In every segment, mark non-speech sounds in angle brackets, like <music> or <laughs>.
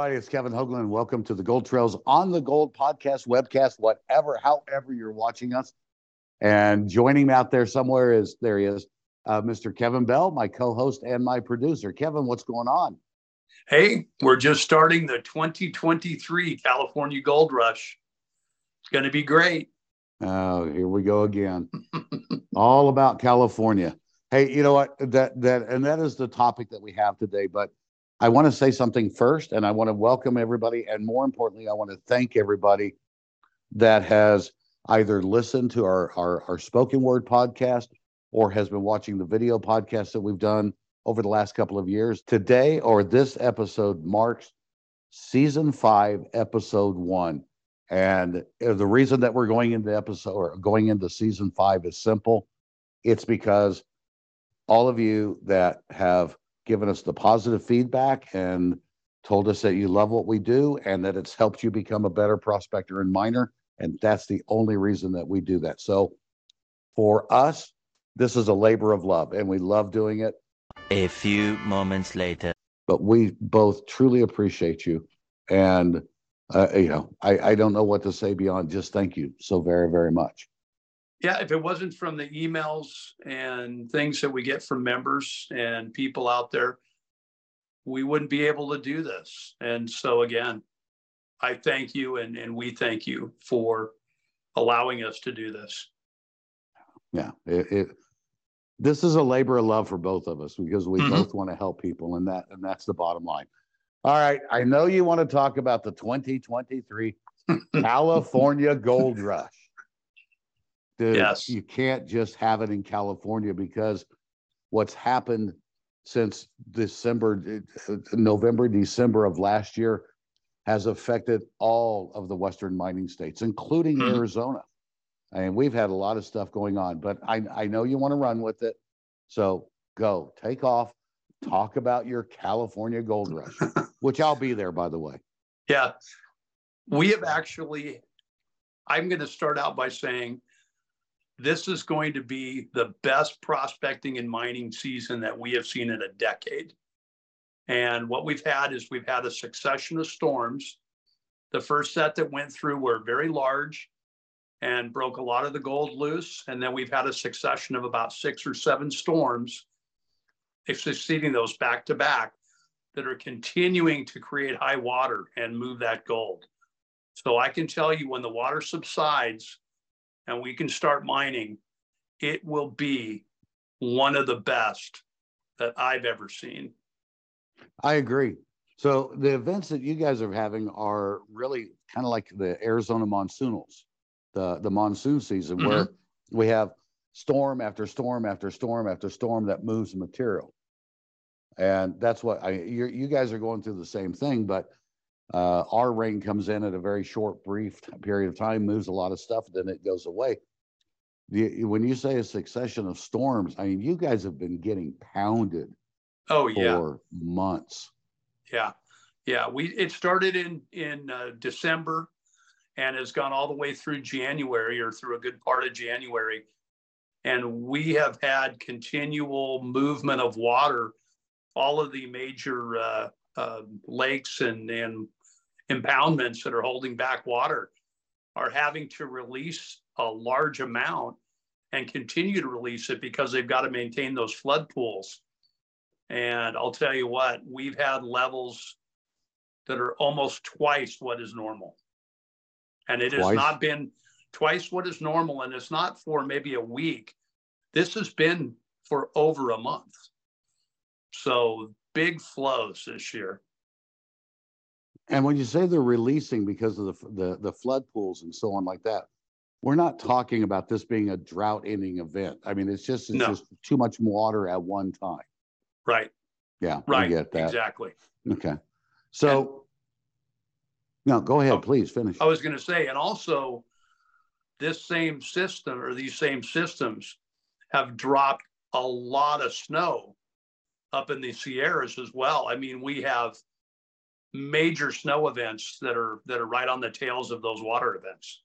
Everybody, it's Kevin Hoagland. Welcome to the Gold Trails on the Gold podcast, webcast, whatever, however you're watching us. And joining me out there somewhere is there he is, uh, Mr. Kevin Bell, my co host and my producer. Kevin, what's going on? Hey, we're just starting the 2023 California Gold Rush. It's going to be great. Oh, here we go again. <laughs> All about California. Hey, you know what? That that and that is the topic that we have today. But I want to say something first, and I want to welcome everybody, and more importantly, I want to thank everybody that has either listened to our our, our spoken word podcast or has been watching the video podcast that we've done over the last couple of years. Today or this episode marks season five, episode one. And uh, the reason that we're going into episode or going into season five is simple. It's because all of you that have given us the positive feedback and told us that you love what we do and that it's helped you become a better prospector and miner. And that's the only reason that we do that. So for us, this is a labor of love and we love doing it. A few moments later. But we both truly appreciate you. And uh, you know, I, I don't know what to say beyond just thank you so very, very much. Yeah, if it wasn't from the emails and things that we get from members and people out there, we wouldn't be able to do this. And so, again, I thank you and, and we thank you for allowing us to do this. Yeah, it, it this is a labor of love for both of us because we mm-hmm. both want to help people, and that and that's the bottom line. All right. I know you want to talk about the 2023 <laughs> California Gold Rush. Dude, yes. you can't just have it in California because what's happened since December, November, December of last year has affected all of the Western mining states, including mm-hmm. Arizona. And we've had a lot of stuff going on, but I, I know you want to run with it. So go, take off, talk about your California gold rush, <laughs> which I'll be there, by the way. Yeah. We have actually, I'm going to start out by saying this is going to be the best prospecting and mining season that we have seen in a decade. And what we've had is we've had a succession of storms. The first set that went through were very large and broke a lot of the gold loose. And then we've had a succession of about six or seven storms succeeding those back to back that are continuing to create high water and move that gold. So I can tell you when the water subsides and we can start mining, it will be one of the best that I've ever seen. I agree. So the events that you guys are having are really kind of like the Arizona monsoonals, the the monsoon season mm-hmm. where we have storm after storm after storm after storm that moves material and that's what I you guys are going through the same thing, but uh, our rain comes in at a very short, brief period of time, moves a lot of stuff, then it goes away. The, when you say a succession of storms, I mean you guys have been getting pounded. Oh yeah, for months. Yeah, yeah. We it started in in uh, December, and has gone all the way through January or through a good part of January, and we have had continual movement of water all of the major uh, uh, lakes and, and impoundments that are holding back water are having to release a large amount and continue to release it because they've got to maintain those flood pools. And I'll tell you what, we've had levels that are almost twice what is normal. And it twice. has not been twice what is normal. And it's not for maybe a week. This has been for over a month. So big flows this year. And when you say they're releasing because of the, the, the flood pools and so on like that, we're not talking about this being a drought ending event. I mean, it's just it's no. just too much water at one time. Right. Yeah. Right. I get that. Exactly. Okay. So, and, no, go ahead, oh, please finish. I was going to say, and also, this same system or these same systems have dropped a lot of snow up in the Sierras as well. I mean, we have major snow events that are that are right on the tails of those water events.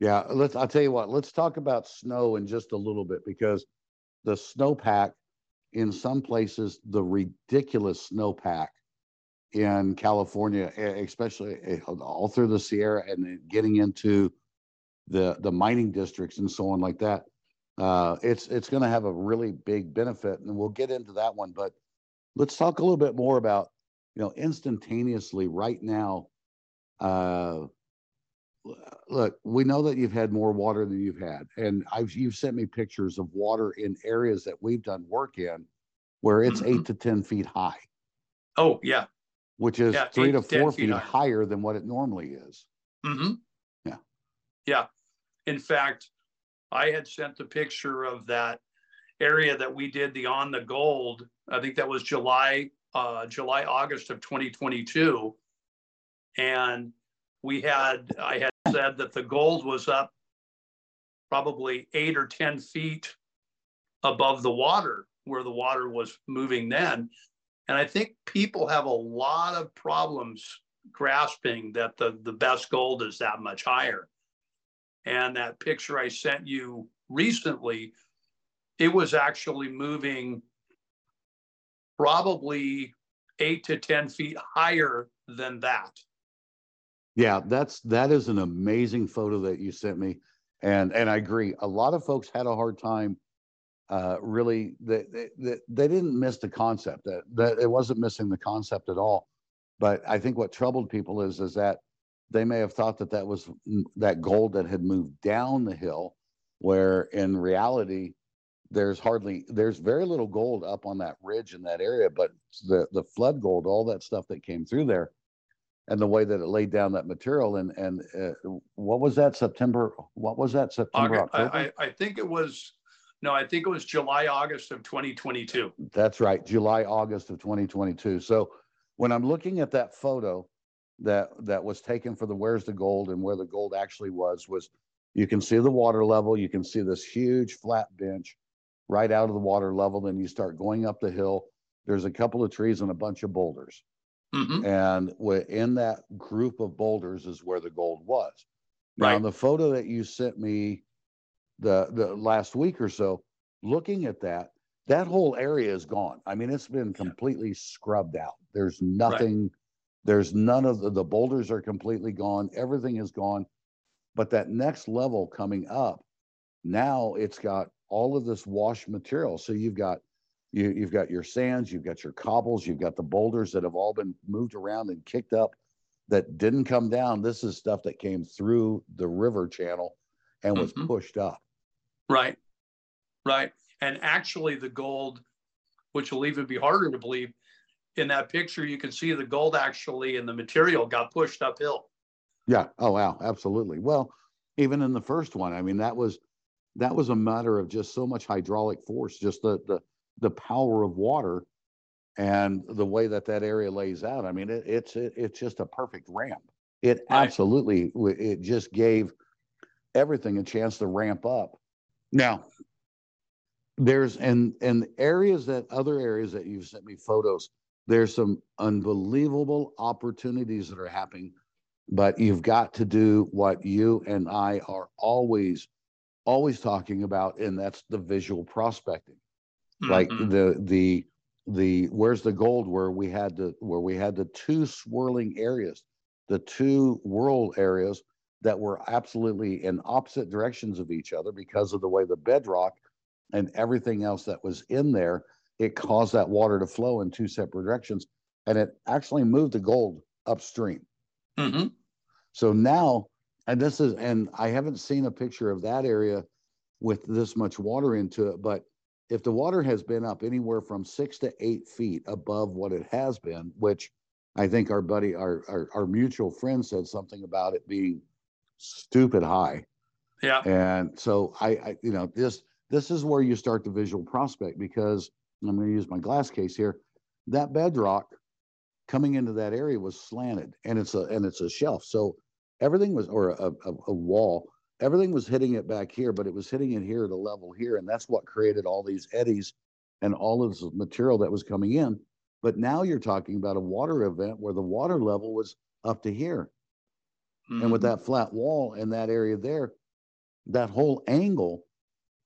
Yeah, let's. I'll tell you what. Let's talk about snow in just a little bit because the snowpack in some places, the ridiculous snowpack in California, especially all through the Sierra and getting into the, the mining districts and so on like that. Uh, it's, it's going to have a really big benefit and we'll get into that one, but let's talk a little bit more about, you know, instantaneously right now. Uh, look, we know that you've had more water than you've had, and I've you've sent me pictures of water in areas that we've done work in where it's eight to ten feet high, Oh, yeah. which is Yeah, three eight to to 10 four feet feet higher. higher than what it normally is. Mm-hmm. Yeah. Yeah. In fact, I had sent the picture of that area that we did the on the gold. I think that was July, uh, July, August of 2022. And we had, I had said that the gold was up probably eight or 10 feet above the water where the water was moving then. And I think people have a lot of problems grasping that the, the best gold is that much higher. And that picture I sent you recently, it was actually moving probably eight to 10 feet higher than that. Yeah, that's that is an amazing photo that you sent me, and and I agree. A lot of folks had a hard time. Uh, really, they, they they didn't miss the concept. That that it wasn't missing the concept at all. But I think what troubled people is is that they may have thought that that was that gold that had moved down the hill, where in reality, there's hardly there's very little gold up on that ridge in that area. But the the flood gold, all that stuff that came through there and the way that it laid down that material and and uh, what was that September? What was that September? August, I, I think it was, no, I think it was July, August of 2022. That's right, July August of 2022. So when I'm looking at that photo that that was taken for the where's the gold and where the gold actually was was you can see the water level, you can see this huge flat bench right out of the water level. Then you start going up the hill. There's a couple of trees and a bunch of boulders. Mhm. And within that group of boulders is where the gold was. Now, Right. the photo that you sent me the the last week or so, looking at that, that whole area is gone. I mean, it's been completely scrubbed out. There's nothing, there's none of the, the boulders are completely gone. Everything is gone. But that next level coming up, now it's got all of this wash material. So you've got you, you've got your sands, you've got your cobbles, you've got the boulders that have all been moved around and kicked up that didn't come down. This is stuff that came through the river channel and was Mhm. pushed up. Right, right. And actually, the gold, which will even be harder to believe, in that picture, you can see the gold actually and the material got pushed uphill. Yeah. Oh, wow. Absolutely. Well, even in the first one, I mean, that was that was a matter of just so much hydraulic force, just the the the power of water, and the way that that area lays out. I mean, it, it's it, it's just a perfect ramp. It Right. absolutely it just gave everything a chance to ramp up. Now, there's and and areas that other areas that you've sent me photos. There's some unbelievable opportunities that are happening but you've got to do what you and I are always, always talking about, and that's the visual prospecting. Like Mhm. the the the where's the gold where we had the where we had the two swirling areas, the two whirl areas that were absolutely in opposite directions of each other because of the way the bedrock and everything else that was in there, it caused that water to flow in two separate directions. And it actually moved the gold upstream. Mhm. So now, and this is, and I haven't seen a picture of that area with this much water into it, but if the water has been up anywhere from six to eight feet above what it has been, which I think our buddy, our, our, our mutual friend said something about it being stupid high. Yeah, And so I, I, you know, this, this is where you start the visual prospect because I'm going to use my glass case here. That bedrock coming into that area was slanted and it's a, and it's a shelf. So everything was, or a, a, a wall, everything was hitting it back here, but it was hitting it here at a level here. And that's what created all these eddies and all of this material that was coming in. But now you're talking about a water event where the water level was up to here. And with Mhm. that flat wall in that area there, that whole angle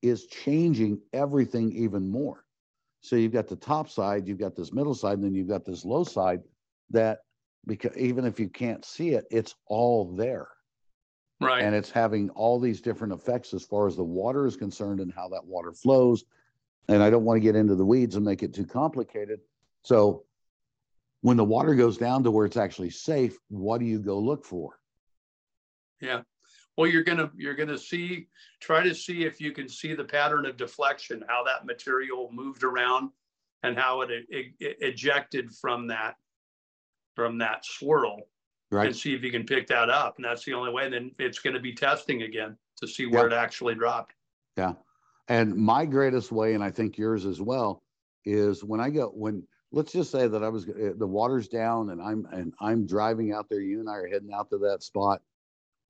is changing everything even more. So you've got the top side, you've got this middle side, and then you've got this low side. that because even if you can't see it, it's all there. Right. And it's having all these different effects as far as the water is concerned and how that water flows. And I don't want to get into the weeds and make it too complicated. So when the water goes down to where it's actually safe, what do you go look for? Yeah. Well, you're gonna you're gonna see try to see if you can see the pattern of deflection, how that material moved around, and how it, it, it ejected from that from that swirl, Right. and see if you can pick that up. And that's the only way. Then it's going to be testing again to see where it actually dropped. Yeah. And my greatest way, and I think yours as well, is when I go when let's just say that I was uh, the water's down and I'm and I'm driving out there. You and I are heading out to that spot.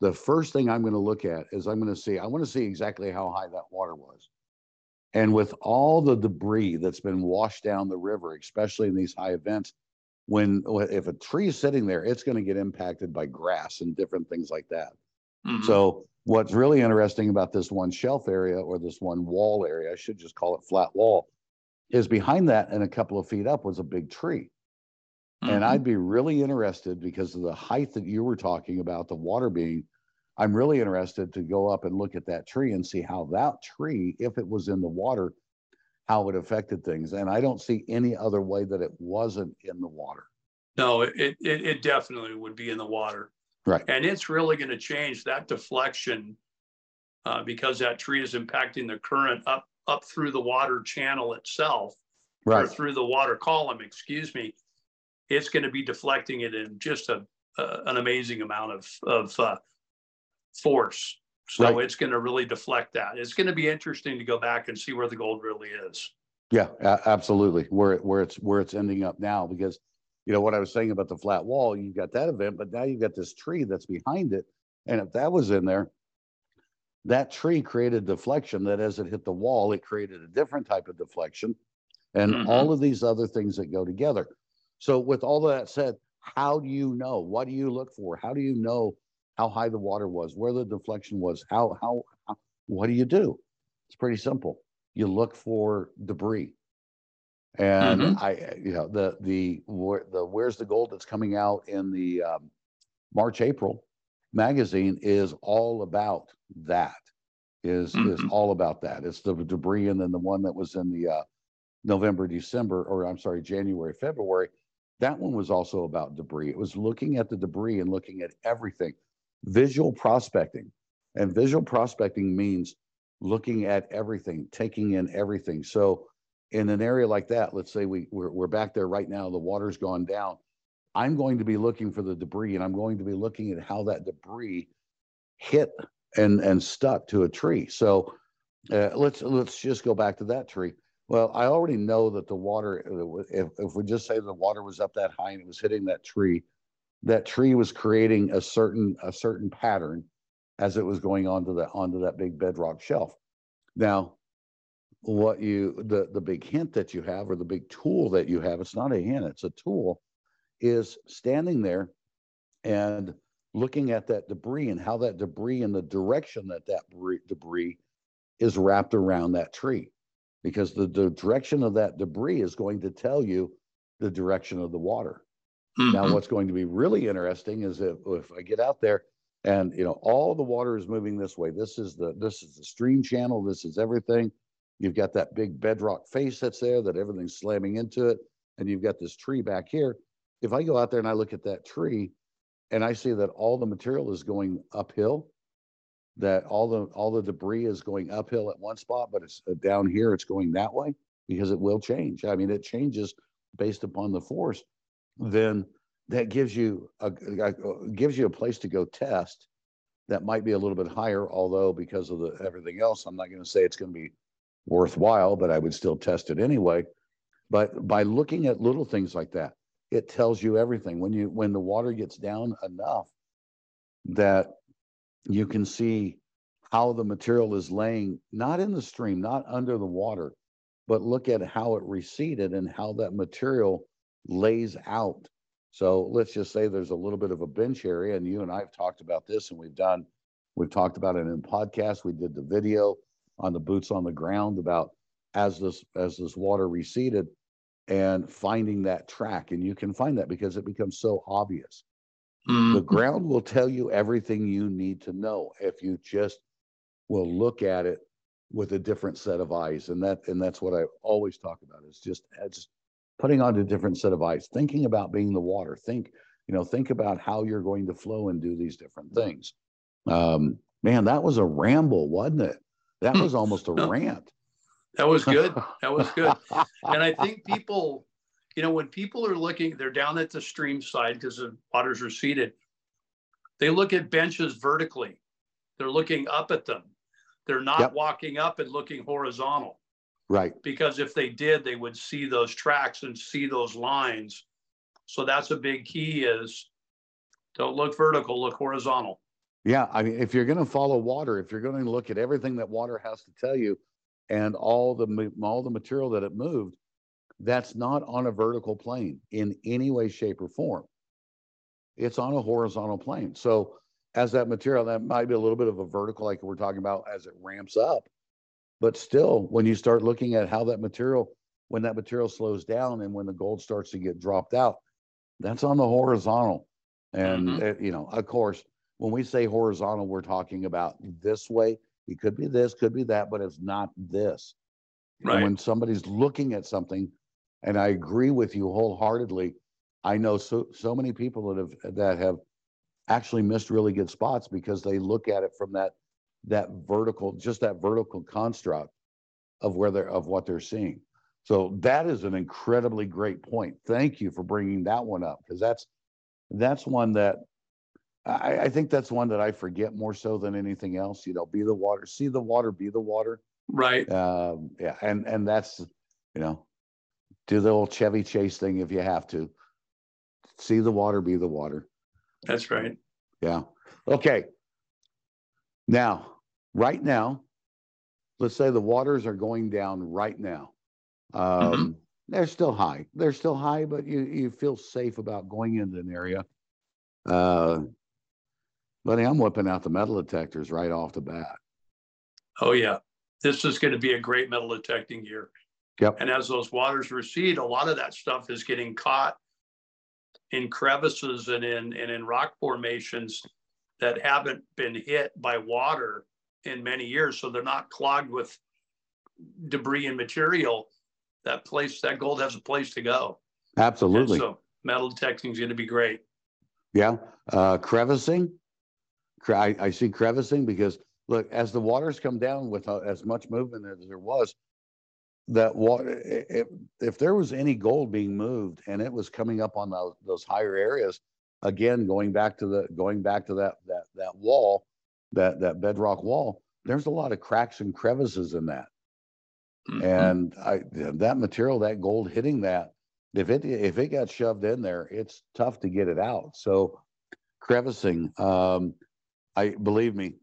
The first thing I'm going to look at is I'm going to see I want to see exactly how high that water was. And with all the debris that's been washed down the river, especially in these high events, when if a tree is sitting there, it's going to get impacted by grass and different things like that. Mhm. So what's really interesting about this one shelf area or this one wall area, I should just call it flat wall, is behind that and a couple of feet up was a big tree. And Mhm. I'd be really interested because of the height that you were talking about, the water being, I'm really interested to go up and look at that tree and see how that tree, if it was in the water, how it affected things. And I don't see any other way that it wasn't in the water. No, it, it, it definitely would be in the water. Right. And it's really going to change that deflection uh, because that tree is impacting the current up, up through the water channel itself or Right. through the water column, excuse me. It's going to be deflecting it in just a, uh, an amazing amount of, of uh, force. So Right. it's going to really deflect that. It's going to be interesting to go back and see where the gold really is. Yeah, absolutely. Where where it's where it's ending up now, because you know what I was saying about the flat wall, you've got that event, but now you've got this tree that's behind it, and if that was in there, that tree created deflection. That as it hit the wall, it created a different type of deflection, and Mhm. all of these other things that go together. So, with all of that said, how do you know? What do you look for? How do you know how high the water was, where the deflection was? How how, how what do you do? It's pretty simple you look for debris. And Mhm. I, you know, the the where the where's the gold that's coming out in the um, March April magazine is all about that. Is is Mhm. all about that. It's the debris, and then the one that was in the uh, November, December, or I'm sorry, January, February. That one was also about debris. It was looking at the debris and looking at everything. Visual prospecting, and visual prospecting means looking at everything, taking in everything. So in an area like that, let's say we we're, we're back there right now, the water's gone down. I'm going to be looking for the debris and I'm going to be looking at how that debris hit and and stuck to a tree. So uh, let's let's just go back to that tree. Well, I already know that the water, if, if we just say the water was up that high and it was hitting that tree, that tree was creating a certain a certain pattern as it was going onto that onto that big bedrock shelf. Now, what you the the big hint that you have or the big tool that you have, it's not a hint, it's a tool, is standing there and looking at that debris and how that debris and the direction that that debris- is wrapped around that tree because the, the direction of that debris is going to tell you the direction of the water now Mhm. what's going to be really interesting is if, if i get out there and you know all the water is moving this way. This is the this is the stream channel. This is everything. You've got that big bedrock face that's there that everything's slamming into it. And you've got this tree back here. If i go out there and i look at that tree and i see that all the material is going uphill that all the all the debris is going uphill at one spot but it's uh, down here it's going that way because it will change. I mean it changes based upon the force then that gives you a, a- gives you a place to go test that might be a little bit higher although because of the everything else i'm not going to say it's going to be worthwhile but i would still test it anyway. But by looking at little things like that it tells you everything. When you when the water gets down enough that you can see how the material is laying not in the stream not under the water but look at how it receded and how that material lays out so let's just say there's a little bit of a bench area and you and i've talked about this and we've done we've talked about it in podcasts we did the video on the boots on the ground about as this as this water receded and finding that track. And you can find that because it becomes so obvious. Mhm. The ground will tell you everything you need to know if you just will look at it with a different set of eyes. And that and that's what I always talk about is just it's putting on a different set of eyes, thinking about being the water. Think, you know, think about how you're going to flow and do these different things. Um, man, that was a ramble, wasn't it? That was almost a <laughs> rant. That was good. <laughs> That was good. And I think people, you know, when people are looking, they're down at the stream side because the waters receded. They look at benches vertically. They're looking up at them. They're not Yep. walking up and looking horizontal right. because if they did, they would see those tracks and see those lines. So that's a big key is don't look vertical, look horizontal. Yeah, I mean, if you're going to follow water, if you're going to look at everything that water has to tell you, and all the all the material that it moved, that's not on a vertical plane in any way, shape, or form. It's on a horizontal plane. So, as that material, that might be a little bit of a vertical, like we're talking about, as it ramps up. But still, when you start looking at how that material, when that material slows down, and when the gold starts to get dropped out, that's on the horizontal. And Mhm. it- you know, of course, when we say horizontal, we're talking about this way. It could be this, could be that, but it's not this. And Right. when somebody's looking at something, and I agree with you wholeheartedly, I know so so many people that have that have actually missed really good spots because they look at it from that that vertical, just that vertical construct of where they're of what they're seeing. So that is an incredibly great point. Thank you for bringing that one up because that's that's one that I, I think that's one that I forget more so than anything else. You know, be the water, see the water, be the water. Right. Um, yeah, and and that's you know, do the old Chevy Chase thing if you have to. See the water, be the water. That's right. Yeah. Okay. Now, right now, let's say the waters are going down right now. Um, They're still high. They're still high, but you you feel safe about going into an area. Uh, buddy, I'm whipping out the metal detectors right off the bat. Oh, yeah. This is going to be a great metal detecting year. Yep. And as those waters recede, a lot of that stuff is getting caught in crevices and in and in rock formations that haven't been hit by water in many years. So they're not clogged with debris and material. That place, that gold has a place to go. And Absolutely. so metal detecting is going to be great. Yeah, uh, crevicing. I, I see crevicing because look, as the waters come down with uh, as much movement as there was, that water, if, if there was any gold being moved and it was coming up on those, those higher areas, again, going back to the, going back to that, that, that wall, that, that bedrock wall, there's a lot of cracks and crevices in that. Mhm. And I, that material, that gold hitting that, if it, if it got shoved in there, it's tough to get it out. So crevicing, um, I, believe me,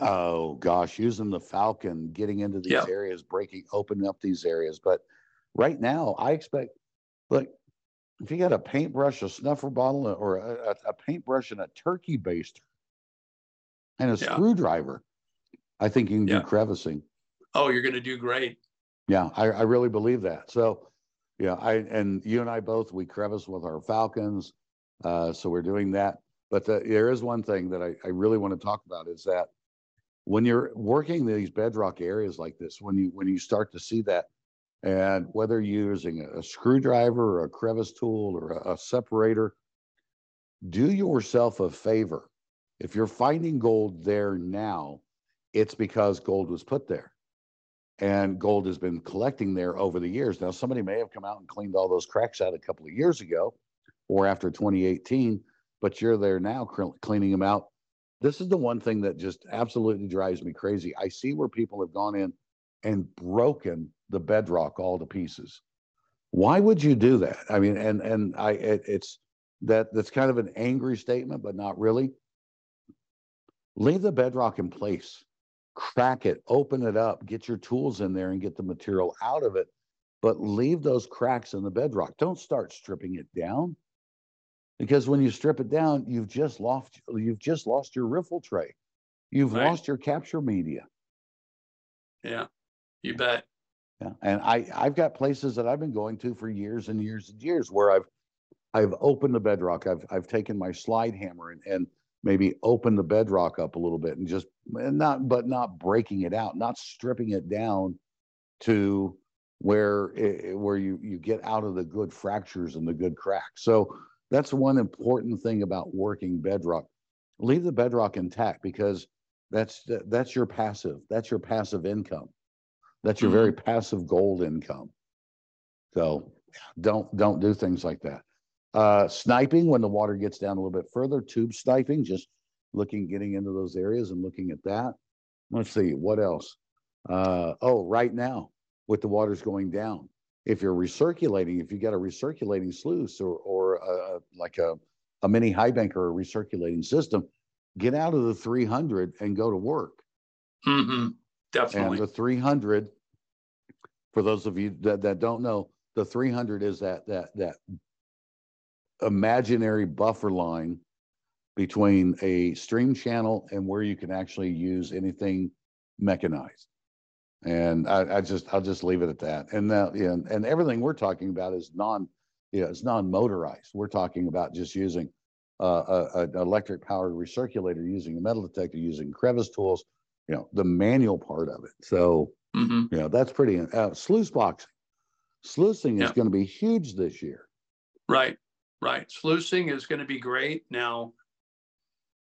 oh gosh, using the Falcon, getting into these Yeah. areas, breaking, opening up these areas. But right now, I expect, look, if you got a paintbrush, a snuffer bottle, or a, a, a paintbrush and a turkey baster and a Yeah. screwdriver, I think you can Yeah. do crevicing. Oh, you're going to do great. Yeah, I, I really believe that. So, yeah, I and you and I both we crevice with our Falcons, uh, so we're doing that. But the, there is one thing that I, I really want to talk about is that when you're working these bedrock areas like this, when you when you start to see that, and whether you're using a, a screwdriver or a crevice tool or a, a separator, do yourself a favor. If you're finding gold there now, it's because gold was put there and gold has been collecting there over the years. Now, somebody may have come out and cleaned all those cracks out a couple of years ago or after 2018, but you're there now cleaning them out. This is the one thing that just absolutely drives me crazy. I see where people have gone in and broken the bedrock all to pieces. Why would you do that? I mean, and and I it, it's that that's kind of an angry statement, but not really. Leave the bedrock in place crack it, open it up, get your tools in there and get the material out of it, but leave those cracks in the bedrock. Don't start stripping it down. Because when you strip it down, you've just lost you've just lost your riffle tray. You've Right. lost your capture media. Yeah, you bet. Yeah, and I, I've got places that I've been going to for years and years and years where I've, I've opened the bedrock. I've, I've taken my slide hammer and, and maybe open the bedrock up a little bit and just, and not, but not breaking it out, not stripping it down to where, it, where you, you get out of the good fractures and the good cracks. So that's one important thing about working bedrock. Leave the bedrock intact because that's, that's your passive, that's your passive income. That's your mm-hmm. very passive gold income. So don't, don't do things like that. Uh, sniping, when the water gets down a little bit further, tube sniping, just looking, getting into those areas and looking at that. Let's see, what else? Uh, oh, right now, with the waters going down, if you're recirculating, if you got a recirculating sluice or, or uh, like a, a mini high bank or a recirculating system, get out of the 300 and go to work. hmm And the three hundred, for those of you that, that don't know, the three hundred is that, that, that imaginary buffer line between a stream channel and where you can actually use anything mechanized. And I, I just, I'll just leave it at that. And that yeah, and everything we're talking about is non, yeah, it's non-motorized. We're talking about just using uh, a, an electric powered recirculator, using a metal detector, using crevice tools, you know, the manual part of it. So, hmm you know, that's pretty, uh, sluice boxing. Sluicing is going to be huge this year. Right, right. Sluicing is going to be great. Now,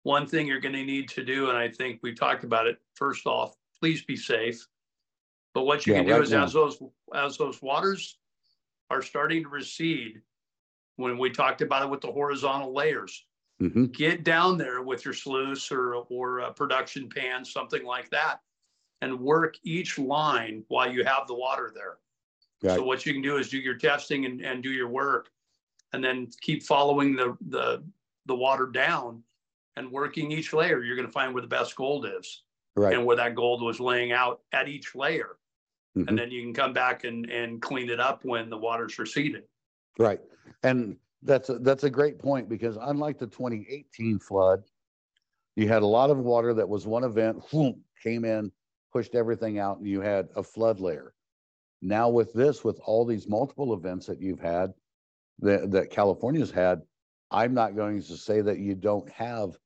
one thing you're going to need to do, and I think we talked about it, first off, please be safe. But what you Yeah, can do right is now. as those, as those waters are starting to recede, when we talked about it with the horizontal layers, hmm get down there with your sluice or, or a production pan, something like that, and work each line while you have the water there. Right. So what you can do is do your testing and, and do your work and then keep following the, the, the water down and working each layer. You're going to find where the best gold is Right. and where that gold was laying out at each layer. Mhm. And then you can come back and, and clean it up when the water's receded. Right. And that's, a- that's a great point because unlike the 2018 flood, you had a lot of water that was one event, whoom, came in, pushed everything out, and you had a flood layer. Now with this, with all these multiple events that you've had, that, that California's had, I'm not going to say that you don't have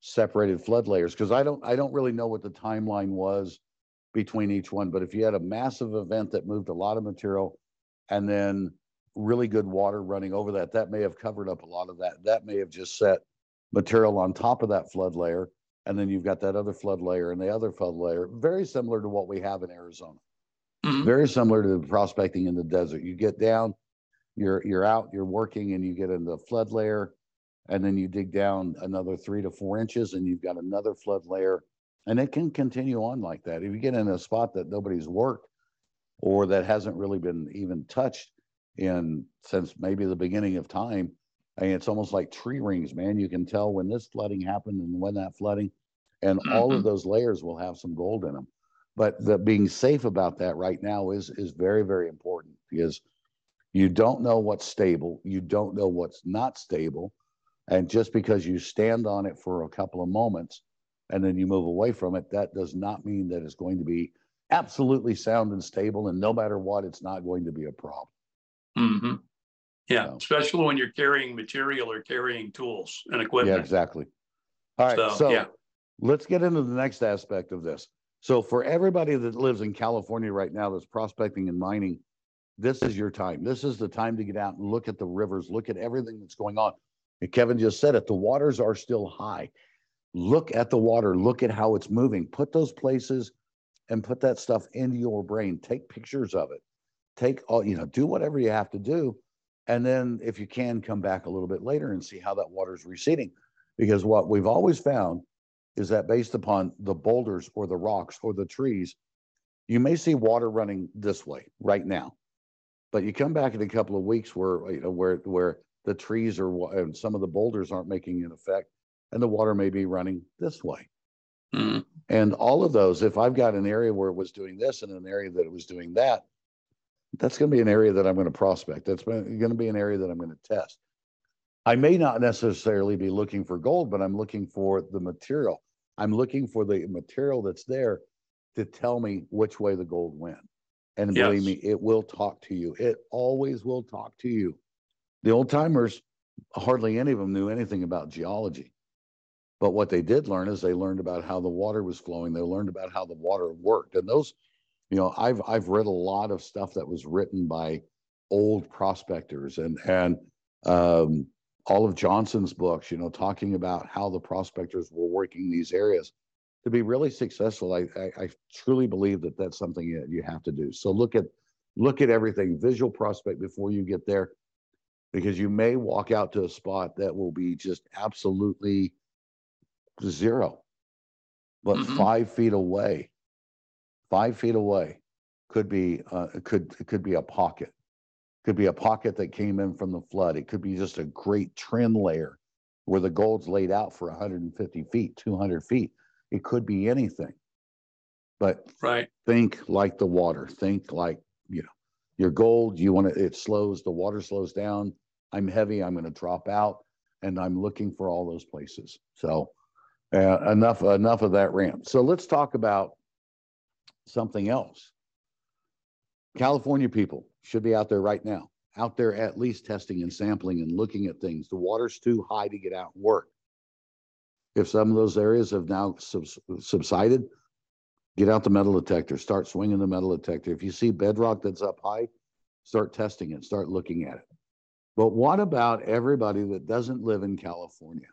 separated flood layers because I don't, I don't really know what the timeline was between each one. But if you had a massive event that moved a lot of material and then really good water running over that, that may have covered up a lot of that. That may have just set material on top of that flood layer. And then you've got that other flood layer and the other flood layer, very similar to what we have in Arizona Mhm. very similar to the prospecting in the desert. You get down, you're you're out, you're working, and you get in the flood layer, and then you dig down another three to four inches, and you've got another flood layer, and it can continue on like that. If you get in a spot that nobody's worked or that hasn't really been even touched in since maybe the beginning of time, I mean, it's almost like tree rings, man. You can tell when this flooding happened and when that flooding, and all of Mhm. those layers will have some gold in them but the being safe about that right now is is very very important because you don't know what's stable you don't know what's not stable and just because you stand on it for a couple of moments and then you move away from it that does not mean that it's going to be absolutely sound and stable and no matter what it's not going to be a problem Mhm. Yeah, So- especially when you're carrying material or carrying tools and equipment. yeah exactly all right So, so yeah. let's get into the next aspect of this so for everybody that lives in california right now that's prospecting and mining this is your time. This is the time to get out and look at the rivers, look at everything that's going on. And Kevin just said it, the waters are still high. Look at the water, look at how it's moving. Put those places and put that stuff into your brain. Take pictures of it. Take all, you know, do whatever you have to do. And then if you can come back a little bit later and see how that water's receding. Because what we've always found is that based upon the boulders or the rocks or the trees, you may see water running this way right now. But you come back in a couple of weeks where, you know, where, where the trees are, and some of the boulders aren't making an effect and the water may be running this way. Mhm. And all of those, if I've got an area where it was doing this and an area that it was doing that, that's going to be an area that I'm going to prospect. That's going to be an area that I'm going to test. I may not necessarily be looking for gold, but I'm looking for the material. I'm looking for the material that's there to tell me which way the gold went. And believe Yes. me, it will talk to you. It always will talk to you. The old timers, hardly any of them knew anything about geology. But what they did learn is they learned about how the water was flowing. They learned about how the water worked. And those, you know, I've I've read a lot of stuff that was written by old prospectors and and um, all of Johnson's books, you know, talking about how the prospectors were working these areas to be really successful. I, I, I truly believe that that's something that you have to do. So look at look at everything, visual prospect before you get there, because you may walk out to a spot that will be just absolutely zero, but Mhm. five feet away, five feet away, could be uh, could could be a pocket could be a pocket that came in from the flood. It could be just a great trend layer where the gold's laid out for 150 feet, 200 feet. It could be anything. But Right. think like the water. Think like, you know, your gold, you want to, it slows, the water slows down. I'm heavy, I'm going to drop out, and I'm looking for all those places. So uh, enough, enough of that rant. So let's talk about something else. California people should be out there right now, out there at least testing and sampling and looking at things. The water's too high to get out and work. If some of those areas have now subs- subsided, get out the metal detector, start swinging the metal detector. If you see bedrock that's up high, start testing it, start looking at it. But what about everybody that doesn't live in California?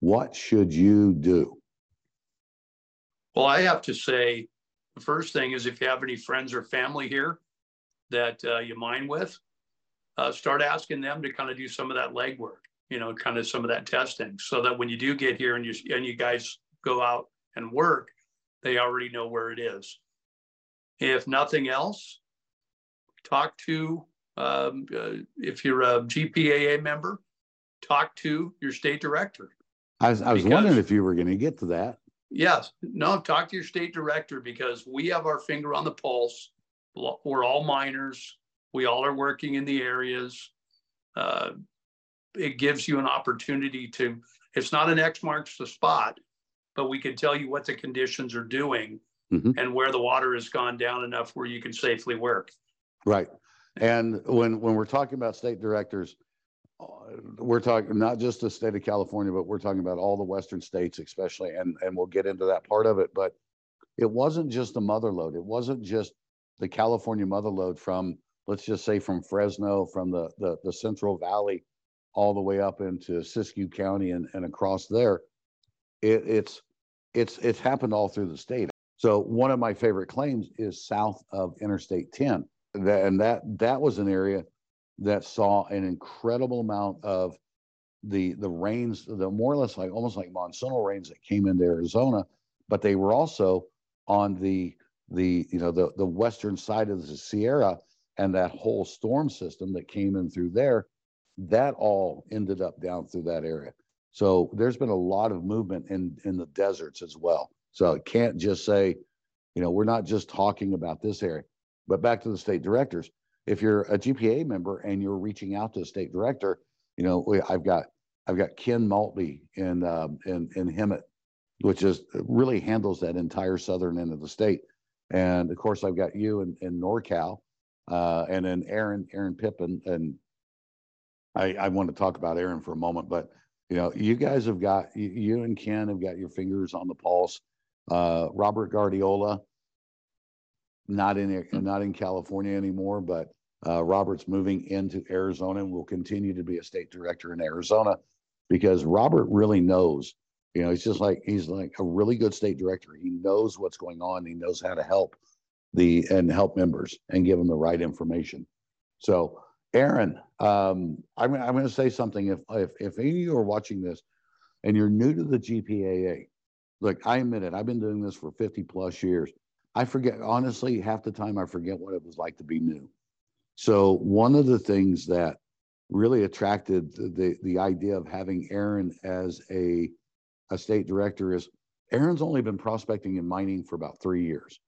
What should you do? Well, I have to say, the first thing is if you have any friends or family here that uh, you mine with, uh, start asking them to kind of do some of that legwork, you know, kind of some of that testing, so that when you do get here and you and you guys go out and work, they already know where it is. If nothing else, talk to um, uh, if you're a GPAA member, talk to your state director. I was, I was Because- wondering if you were going to get to that. Yes, no, talk to your state director because we have our finger on the pulse. We're all miners. We all are working in the areas. Uh, It gives you an opportunity to, it's not an X marks the spot, but we can tell you what the conditions are doing Mhm. and where the water has gone down enough where you can safely work. Right. And when, when we're talking about state directors, uh, we're talking not just the state of California, but we're talking about all the western states especially, and, and we'll get into that part of it. But it wasn't just the Mother Lode. It wasn't just the California Mother Lode from, let's just say from Fresno, from the, the, the Central Valley, all the way up into Siskiyou County and, and across there. It, it's, it's, it's happened all through the state. So one of my favorite claims is south of Interstate 10. That, and that, that was an area that saw an incredible amount of the, the rains, the more or less like, almost like monsoonal rains that came into Arizona, but they were also on the, the, you know, the, the western side of the Sierra and that whole storm system that came in through there, that all ended up down through that area. So there's been a lot of movement in, in the deserts as well. So it can't just say, you know, we're not just talking about this area. But back to the state directors, if you're a GPA member and you're reaching out to a state director, you know, we, I've got I've got Ken Maltby in um, in in Hemet, which is really handles that entire southern end of the state. And of course, I've got you in, in NorCal, uh, and then Aaron Aaron Pippin. And I I want to talk about Aaron for a moment, but you know, you guys have got you, you and Ken have got your fingers on the pulse. Uh, Robert Guardiola, not in not in California anymore, but uh, Robert's moving into Arizona and will continue to be a state director in Arizona because Robert really knows. You know, he's just like he's like a really good state director. He knows what's going on. He knows how to help the and help members and give them the right information. So, Aaron, um, I'm I'm going to say something. If if if any of you are watching this and you're new to the GPAA, look, I admit it. I've been doing this for 50 plus years. I forget honestly half the time I forget what it was like to be new. So one of the things that really attracted the, the, idea of having Aaron as a, a state director is Aaron's only been prospecting and mining for about three years.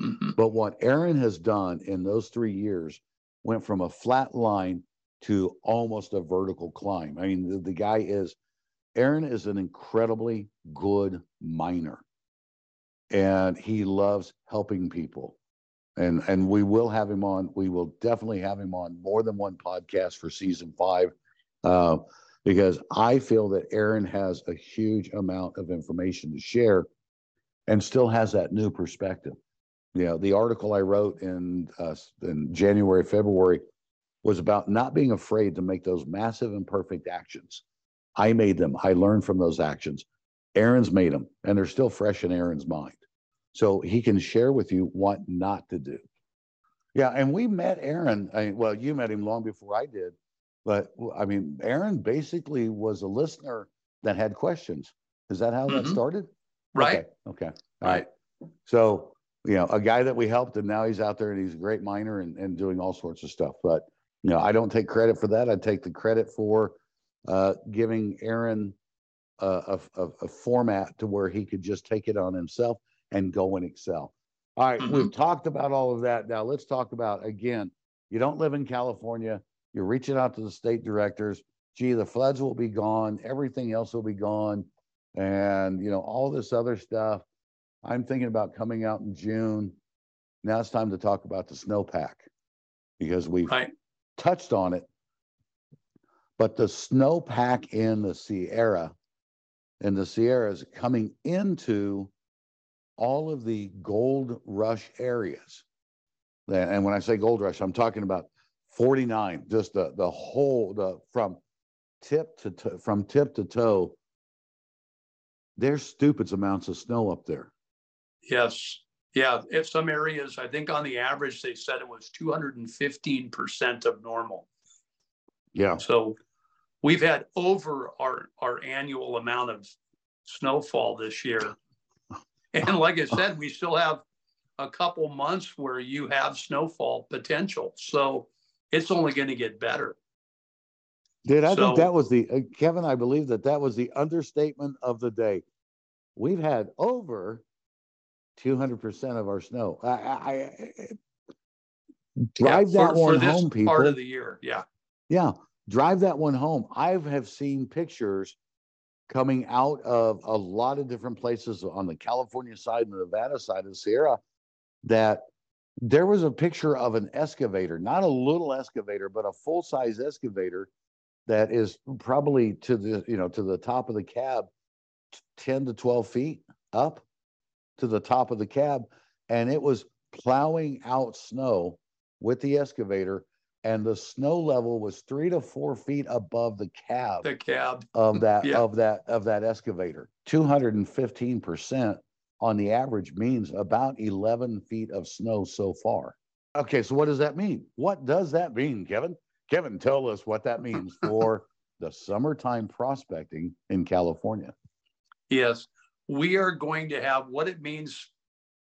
Mhm. But what Aaron has done in those three years went from a flat line to almost a vertical climb. I mean, the, the guy is, Aaron is an incredibly good miner and he loves helping people. And, and we will have him on, we will definitely have him on more than one podcast for season five. Uh, because I feel that Aaron has a huge amount of information to share and still has that new perspective. You know, the article I wrote in, uh, in January, February was about not being afraid to make those massive and perfect actions. I made them. I learned from those actions. Aaron's made them, and they're still fresh in Aaron's mind. So he can share with you what not to do. Yeah, and we met Aaron. I, well, you met him long before I did, but I mean, Aaron basically was a listener that had questions. Is that how that Mhm. started? Right. Okay. okay. All Right. So, you know, a guy that we helped and now he's out there and he's a great miner and, and doing all sorts of stuff. But, you know, I don't take credit for that. I take the credit for uh, giving Aaron a, a, a, a format to where he could just take it on himself and go and excel. All right, we've talked about all of that. Now let's talk about again, you don't live in California. You're reaching out to the state directors. Gee, the floods will be gone. Everything else will be gone. And, you know, all this other stuff. I'm thinking about coming out in June. Now it's time to talk about the snowpack because we've Right. touched on it. But the snowpack in the Sierra, in the Sierras coming into all of the gold rush areas. And and when I say gold rush, I'm talking about 49, just the, the whole, the, from tip to, to, from tip to toe. There's stupid amounts of snow up there. Yes. Yeah. If some areas, I think on the average, they said it was 215% of normal. Yeah. So we've had over our, our annual amount of snowfall this year. And like I said, we still have a couple months where you have snowfall potential. So it's only going to get better. Dude, I So- think that was the, uh, Kevin, I believe that that was the understatement of the day. We've had over 200% of our snow. I, I, I- drive for- that for one this home, Part people. of the year. Yeah. Yeah, drive that one home. I have seen pictures coming out of a lot of different places on the California side and the Nevada side of the Sierra that there was a picture of an excavator, not a little excavator, but a full size excavator that is probably to the, you know, to the top of the cab, 10 to 12 feet up to the top of the cab. And it was plowing out snow with the excavator and the snow level was three to four feet above the cab The cab. of that <laughs> Yeah. of that of that excavator. Two hundred and fifteen percent on the average means about eleven feet of snow so far. Okay, so what does that mean? What does that mean, Kevin? Kevin, tell us what that means <laughs> for the summertime prospecting in California. Yes, we are going to have what it means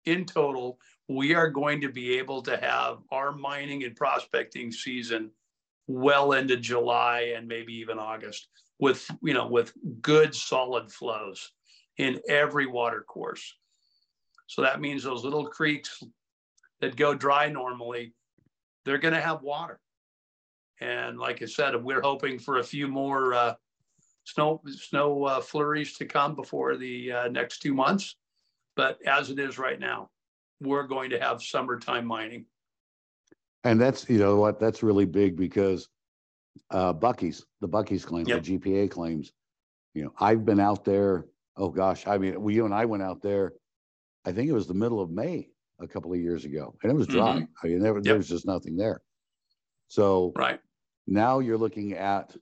in total. We are going to be able to have our mining and prospecting season well into July and maybe even August with, you know, with good solid flows in every water course. So that means those little creeks that go dry normally, they're going to have water. And like I said, we're hoping for a few more uh, snow snow uh, flurries to come before the uh, next two months. But as it is right now, we're going to have summertime mining. And that's, you know what, that's really big because uh Bucky's, the Bucky's claims, the GPA claims, you know, I've been out there, oh gosh, I mean, we, you and I went out there, I think it was the middle of May a couple of years ago, and it was dry. I mean, there, there was just nothing there. So Right. now you're looking at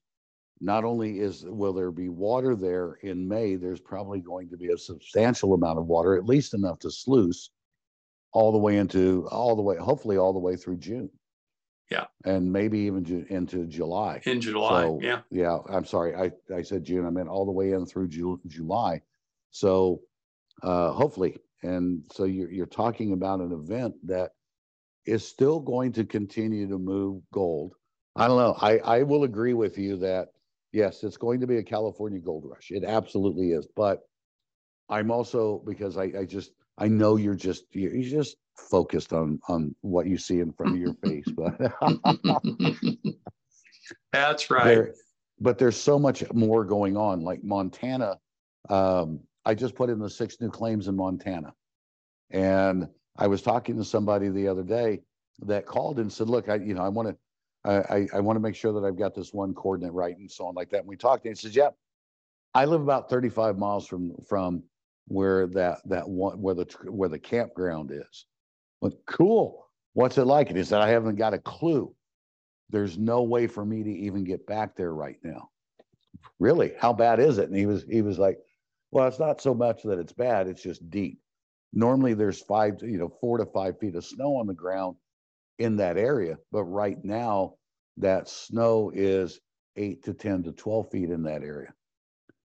not only is, will there be water there in May, there's probably going to be a substantial amount of water, at least enough to sluice all the way into, all the way, hopefully all the way through June. Yeah. And maybe even Ju- into July. In July. So, yeah. Yeah, I'm sorry. I, I said June. I meant all the way in through Ju- July. So uh, hopefully, and so you're, you're talking about an event that is still going to continue to move gold. I don't know. I, I will agree with you that yes, it's going to be a California gold rush. It absolutely is. But I'm also because I, I just I know you're just you're, you're just focused on on what you see in front of your face, <laughs> but That's right. there, but there's so much more going on. Like Montana, um, I just put in the six new claims in Montana, and I was talking to somebody the other day that called and said, look, I, you know, I want to, I, I, want to make sure that I've got this one coordinate right and so on like that. And we talked and he says, yeah, I live about 35 miles from, from where that, that one, where the, where the campground is. But cool. What's it like? And he said, I haven't got a clue. There's no way for me to even get back there right now. Really? How bad is it? And he was, he was like, well, it's not so much that it's bad, it's just deep. Normally there's five, you know, four to five feet of snow on the ground in that area, but right now that snow is eight to 10 to 12 feet in that area.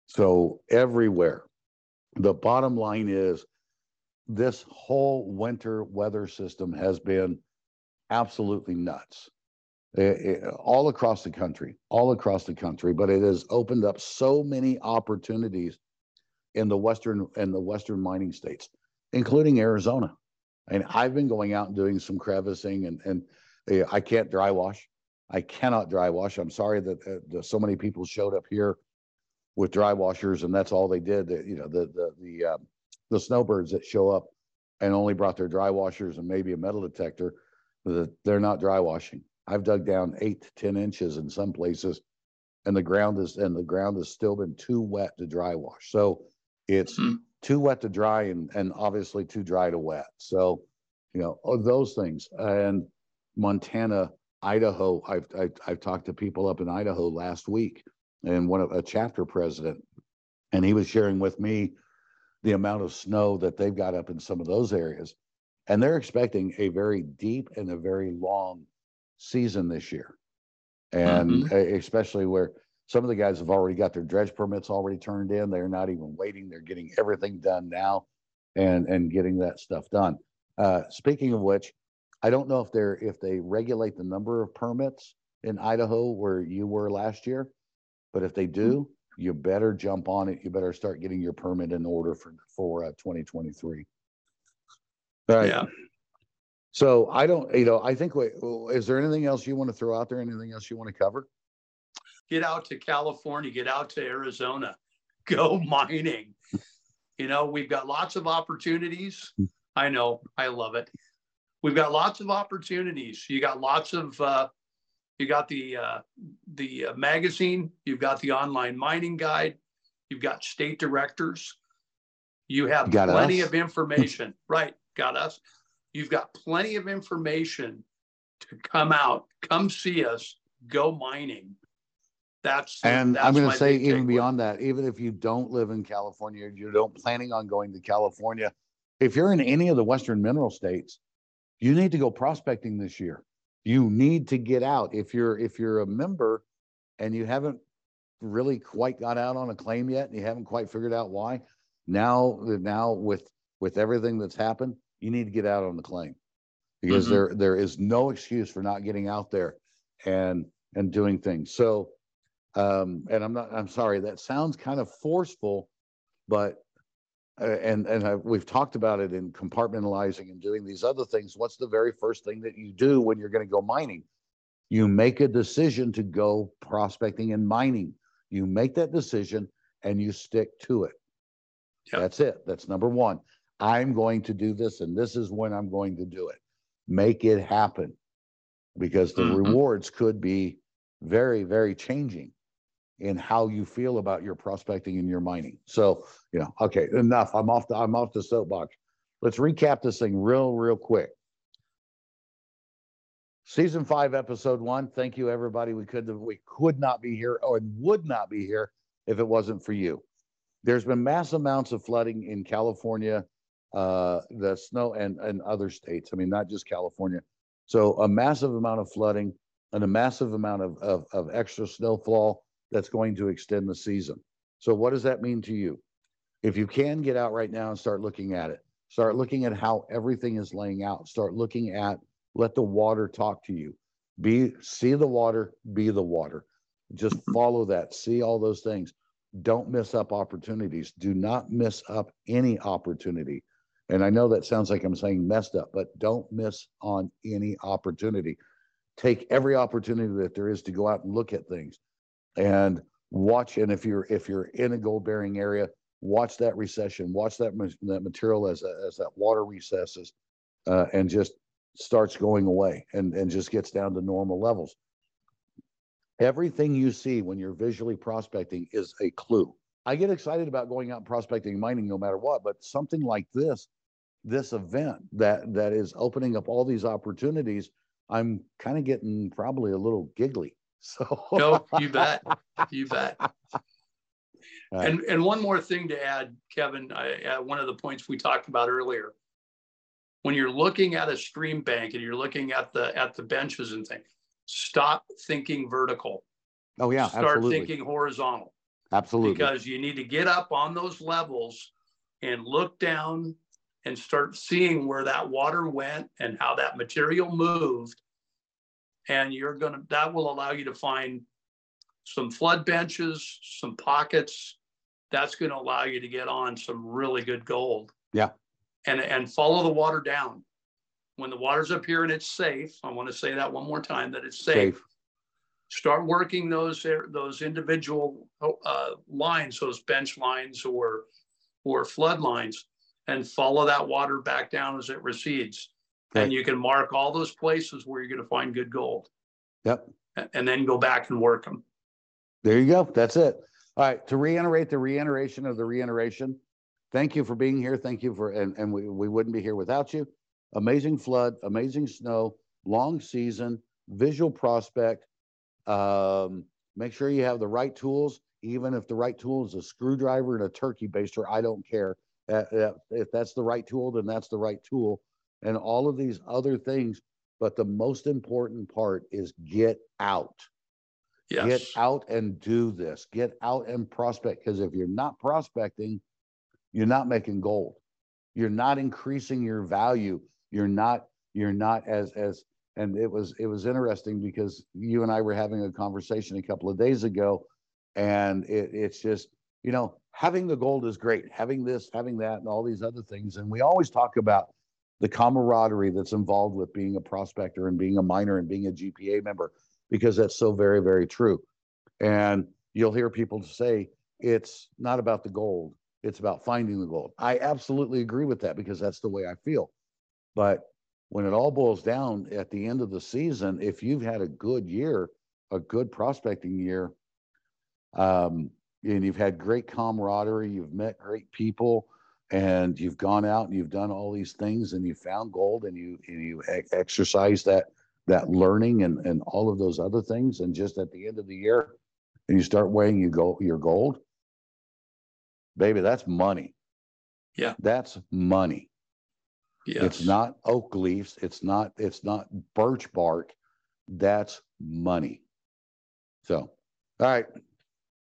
So everywhere. The bottom line is this whole winter weather system has been absolutely nuts. Eh, eh, all across the country, all across the country, but it has opened up so many opportunities in the western and the western mining states, including Arizona. And I've been going out and doing some crevicing, and and eh, I can't dry wash. I cannot dry wash. I'm sorry that, uh, so many people showed up here with dry washers, and that's all they did. You know the the the um, the snowbirds that show up and only brought their dry washers and maybe a metal detector, that they're not dry washing. I've dug down eight to ten inches in some places, and the ground is and the ground has still been too wet to dry wash. So it's Mhm. Too wet to dry and and obviously too dry to wet. So you know those things and Montana, Idaho. I've, I've I've talked to people up in Idaho last week, and one of a chapter president, and he was sharing with me the amount of snow that they've got up in some of those areas, and they're expecting a very deep and a very long season this year, and mm-hmm. e- especially where some of the guys have already got their dredge permits already turned in. They're not even waiting; they're getting everything done now, and and getting that stuff done. Uh, speaking of which, I don't know if they're if they regulate the number of permits in Idaho where you were last year, but if they do, you better jump on it. You better start getting your permit in order for for uh, 2023. All right. Yeah. So I don't, you know, I think, wait, is there anything else you want to throw out there? Anything else you want to cover? Get out to California, get out to Arizona, <laughs> go mining. You know, we've got lots of opportunities. I know, I love it. We've got lots of opportunities. You got lots of, uh, you got the, uh, the uh, magazine, you've got the online mining guide, you've got state directors. You have Got plenty us. of information, <laughs> right? Got us. You've got plenty of information to come out, come see us, go mining. That's. And I'm going to say even beyond that, even if you don't live in California, you don't planning on going to California, if you're in any of the Western mineral states, you need to go prospecting this year. You need to get out. If you're if you're a member and you haven't really quite got out on a claim yet and you haven't quite figured out why, now now with with everything that's happened, you need to get out on the claim. Because Mhm. there there is no excuse for not getting out there and and doing things. So um, and I'm not, I'm sorry, that sounds kind of forceful, but, uh, and, and I, we've talked about it in compartmentalizing and doing these other things. What's the very first thing that you do when you're going to go mining? You make a decision to go prospecting and mining. You make that decision and you stick to it. Yep. That's it. That's number one. I'm going to do this and this is when I'm going to do it. Make it happen because the Mhm. rewards could be very, very changing in how you feel about your prospecting and your mining. So, you know, okay, enough. I'm off the I'm off the soapbox. Let's recap this thing real, real quick. Season five, episode one. Thank you, everybody. We could we could not be here or would not be here if it wasn't for you. There's been mass amounts of flooding in California, uh, the snow and and other states. I mean, not just California. So a massive amount of flooding and a massive amount of, of, of extra snowfall that's going to extend the season. So what does that mean to you? If you can get out right now and start looking at it, start looking at how everything is laying out, start looking at, let the water talk to you. Be, see the water, be the water. Just follow that, see all those things. Don't miss up opportunities. Do not miss up any opportunity. And I know that sounds like I'm saying messed up, but don't miss on any opportunity. Take every opportunity that there is to go out and look at things and watch. And if you're if you're in a gold bearing area, watch that recession, watch that that material as as that water recesses, uh, and just starts going away and, and just gets down to normal levels. Everything you see when you're visually prospecting is a clue. I get excited about going out and prospecting mining no matter what, but something like this, this event that that is opening up all these opportunities, I'm kind of getting probably a little giggly. <laughs> So No, you bet. You bet. <laughs> Uh, And, and one more thing to add, Kevin, I, uh, one of the points we talked about earlier. When you're looking at a stream bank and you're looking at the, at the benches and things, stop thinking vertical. oh yeah, Start absolutely, thinking horizontal. absolutely. because you need to get up on those levels and look down and start seeing where that water went and how that material moved. And you're gonna, that will allow you to find some flood benches, some pockets. That's gonna allow you to get on some really good gold. Yeah. And, and follow the water down. When the water's up here and it's safe, I want to say that one more time, that it's safe Safe. start working those those individual uh, lines, those bench lines or or flood lines, and follow that water back down as it recedes. And you can mark all those places where you're going to find good gold, Yep. and then go back and work them. There you go. That's it. All right. To reiterate the reiteration of the reiteration, thank you for being here. Thank you for, and, and we, we wouldn't be here without you. Amazing flood, amazing snow, long season, visual prospect. Um, make sure you have the right tools, even if the right tool is a screwdriver and a turkey baster, I don't care. Uh, uh, if that's the right tool, then that's the right tool. And all of these other things. But the most important part is get out. Get out and do this. Get out and prospect. Because if you're not prospecting, you're not making gold. You're not increasing your value. You're not, you're not as, as, and it was, it was interesting because you and I were having a conversation a couple of days ago. And it, it's just, you know, having the gold is great, having this, having that, and all these other things. And we always talk about the camaraderie that's involved with being a prospector and being a miner and being a GPA member because that's so very, very true. And you'll hear people say it's not about the gold, it's about finding the gold. I absolutely agree with that because that's the way I feel. But when it all boils down at the end of the season, if you've had a good year, a good prospecting year, um, and you've had great camaraderie, you've met great people, and you've gone out and you've done all these things and you found gold and you and you e- exercise that that learning and and all of those other things. And just at the end of the year and you start weighing you go your gold. Baby that's money. Yeah. that's money. Yes. it's not oak leaves. It's not it's not birch bark. That's money. So all right.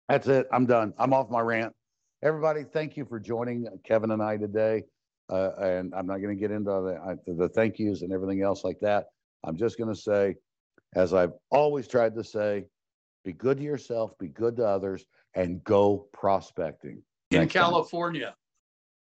That's it. I'm done. I'm off my rant everybody thank you for joining kevin and i today. Uh, and i'm not going to get into the, I, the thank yous and everything else like that. I'm just going to say as i've always tried to say be good to yourself be good to others and go prospecting. In. California,